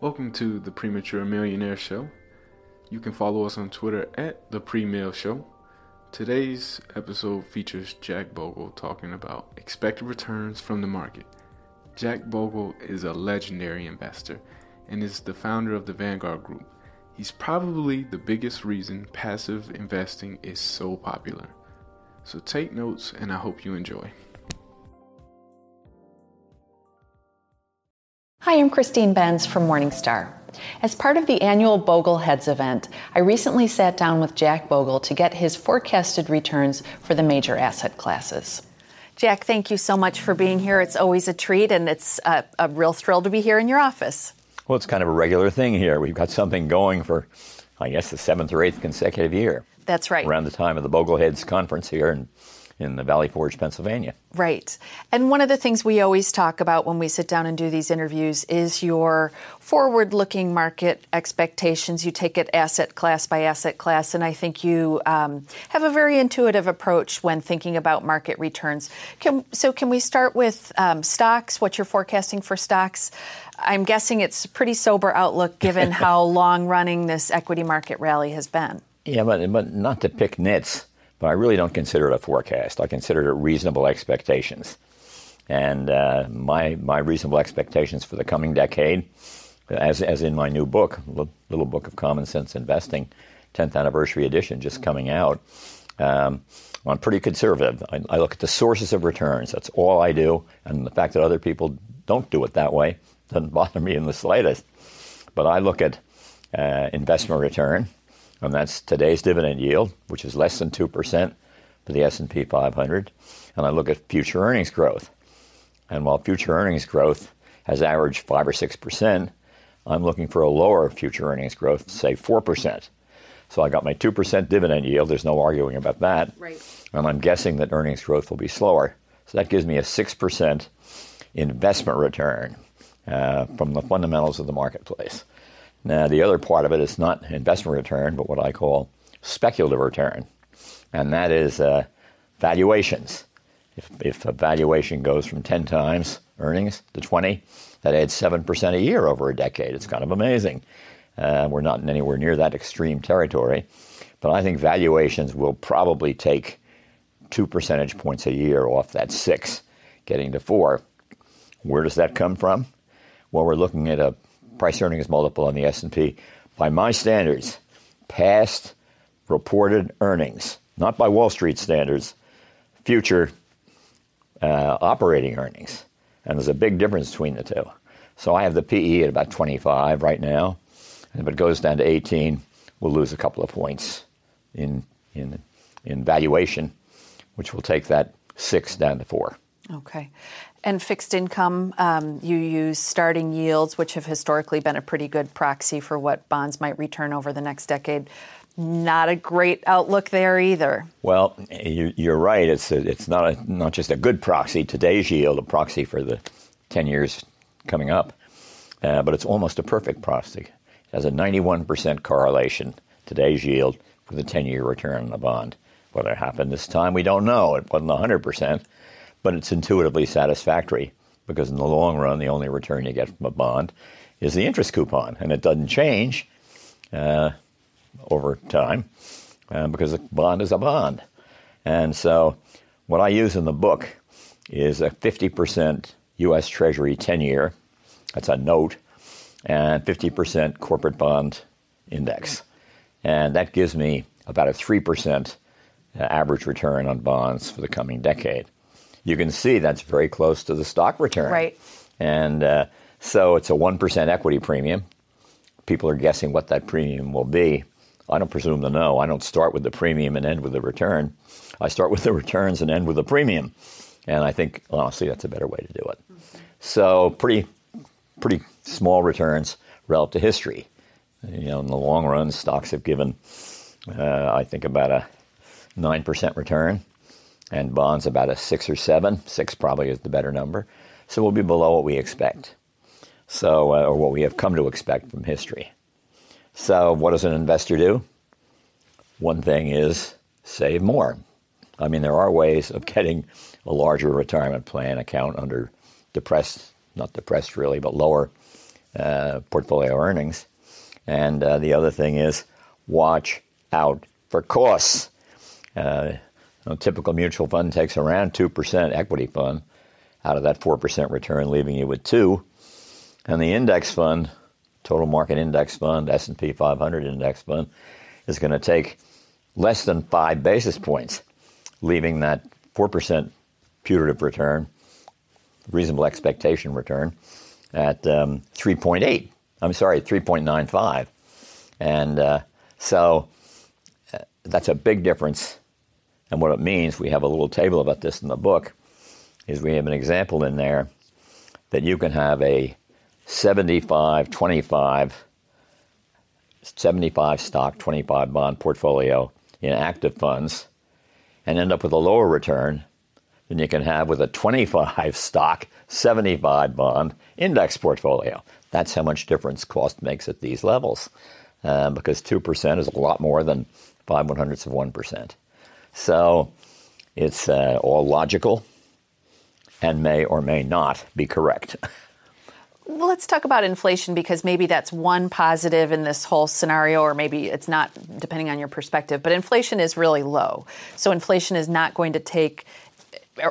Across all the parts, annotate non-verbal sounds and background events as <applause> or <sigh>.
Welcome to the Premature Millionaire Show. You can follow us on Twitter at the Premill Show. Today's episode features Jack Bogle talking about expected returns from the market. Jack Bogle is a legendary investor and is the founder of the Vanguard Group. He's probably the biggest reason passive investing is so popular. So take notes and I hope you enjoy. Hi, I'm Christine Benz from Morningstar. As part of the annual Bogleheads event, I recently sat down with Jack Bogle to get his forecasted returns for the major asset classes. Jack, thank you so much for being here. It's always a treat, and it's a, a real thrill to be here in your office. Well, it's kind of a regular thing here. We've got something going for, I guess, the seventh or eighth consecutive year. That's right. Around the time of the Bogleheads conference here in in the Valley Forge, Pennsylvania. Right. And one of the things we always talk about when we sit down and do these interviews is your forward looking market expectations. You take it asset class by asset class, and I think you um, have a very intuitive approach when thinking about market returns. Can, so, can we start with um, stocks? What you're forecasting for stocks? I'm guessing it's a pretty sober outlook given <laughs> how long running this equity market rally has been. Yeah, but, but not to pick nits but I really don't consider it a forecast. I consider it reasonable expectations. And uh, my, my reasonable expectations for the coming decade, as, as in my new book, Little Book of Common Sense Investing, 10th anniversary edition just coming out, um, I'm pretty conservative. I, I, look at the sources of returns. That's all I do. And the fact that other people don't do it that way doesn't <laughs> bother me in the slightest. But I look at uh, investment return, and that's today's dividend yield, which is less than 2% for the S&P 500, and I look at future earnings growth. And while future earnings growth has averaged 5 or 6%, I'm looking for a lower future earnings growth, say 4%. So I got my 2% dividend yield, there's no arguing about that. Right. And I'm guessing that earnings growth will be slower. So that gives me a 6% investment return uh, from the fundamentals of the marketplace. Now, the other part of it is not investment return, but what I call speculative return, and that is uh, valuations. If, if a valuation goes from 10 times earnings to 20, that adds 7% a year over a decade. It's kind of amazing. Uh, we're not in anywhere near that extreme territory, but I think valuations will probably take two percentage points a year off that six, getting to four. Where does that come from? Well, we're looking at a price earnings multiple on the S&P by my standards, past reported earnings, not by Wall Street standards, future uh, operating earnings. And there's a big difference between the two. So I have the PE at about 25 right now. And if it goes down to 18, we'll lose a couple of points in, in, in valuation, which will take that six down to four. Okay. And fixed income, um, you use starting yields, which have historically been a pretty good proxy for what bonds might return over the next decade. Not a great outlook there either. Well, you're right. It's a, it's not a, not just a good proxy. Today's yield, a proxy for the ten years coming up, uh, but it's almost a perfect proxy. It has a 91% correlation today's yield with the 10-year return on the bond. Whether it happened this time, we don't know. It wasn't 100% but it's intuitively satisfactory because in the long run, the only return you get from a bond is the interest coupon, and it doesn't change uh, over time uh, because a bond is a bond. And so, what I use in the book is a 50% U.S. Treasury 10 year, that's a note, and 50% corporate bond index. And that gives me about a 3% average return on bonds for the coming decade you can see that's very close to the stock return. Right. And uh, so it's a 1% equity premium. People are guessing what that premium will be. I don't presume to know. I don't start with the premium and end with the return. I start with the returns and end with the premium. And I think, honestly, that's a better way to do it. Mm-hmm. So, pretty, pretty small returns relative to history. You know, in the long run, stocks have given, uh, I think, about a 9% return, and bonds about a 6 or 7. 6 probably is the better number. So we'll be below what we expect. So, uh, or what we have come to expect from history. So, what does an investor do? One thing is save more. I mean, there are ways of getting a larger retirement plan account under depressed, not depressed really, but lower uh, portfolio earnings. And uh, the other thing is watch out for costs. Uh, a typical mutual fund takes around 2% equity fund out of that 4% return, leaving you with 2 And the index fund, total market index fund, S&P 500 index fund, is going to take less than 5 basis points, leaving that 4% putative return, reasonable expectation return, at um, 3.8. I'm sorry, 3.95. And uh, so uh, that's a big difference. And what it means, we have a little table about this in the book, is we have an example in there that you can have a 75 25 75 stock 25 bond portfolio in active funds and end up with a lower return than you can have with a 25 <laughs> stock 75 bond index portfolio. That's how much difference cost makes at these levels uh, because 2% is a lot more than 5 one hundredths of 1% so it's uh, all logical and may or may not be correct. <laughs> Well, let's talk about inflation because maybe that's one positive in this whole scenario, or maybe it's not, depending on your perspective. But inflation is really low. So inflation is not going to take,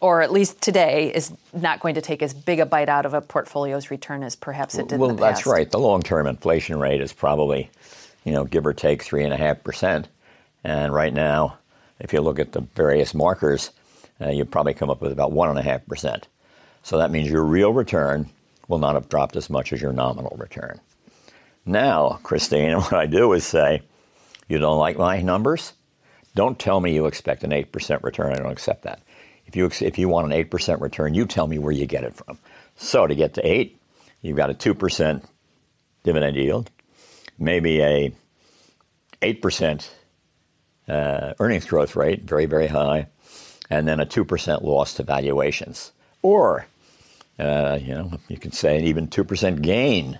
or at least today, is not going to take as big a bite out of a portfolio's return as perhaps it did well, in the past. that's right. The long term inflation rate is probably, you know, give or take 3.5%. And right now, if you look at the various markers, uh, you probably come up with about 1.5%. So that means your real return will not have dropped as much as your nominal return. Now, Christine, <laughs> what I do is say, you don't like my numbers? Don't tell me you expect an 8% return. I don't accept that. If you, if you want an 8% return, you tell me where you get it from. So to get to 8, you've got a 2% dividend yield, maybe a 8% uh, earnings growth rate, very, very high, and then a 2% loss to valuations. Or, uh, you know, you could say an even 2% gain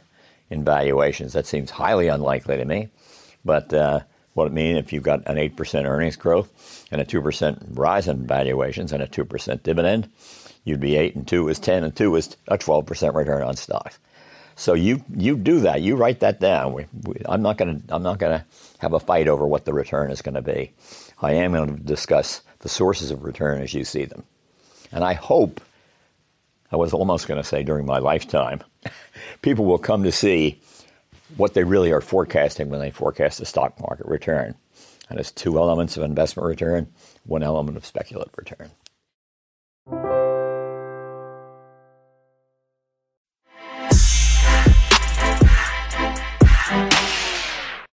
in valuations. That seems highly unlikely to me. But uh, what it means if you've got an 8% earnings growth and a 2% rise in valuations and a 2% dividend, you'd be 8 and 2 is 10 and 2 is a 12% return on stocks. So you you do that. You write that down. We, we, I'm not going to I'm not going to have a fight over what the return is going to be. I am going to discuss the sources of return as you see them. And I hope, I was almost going to say during my lifetime, <laughs> people will come to see what they really are forecasting when they forecast the stock market return. And it's two elements of investment return, one element of speculative return.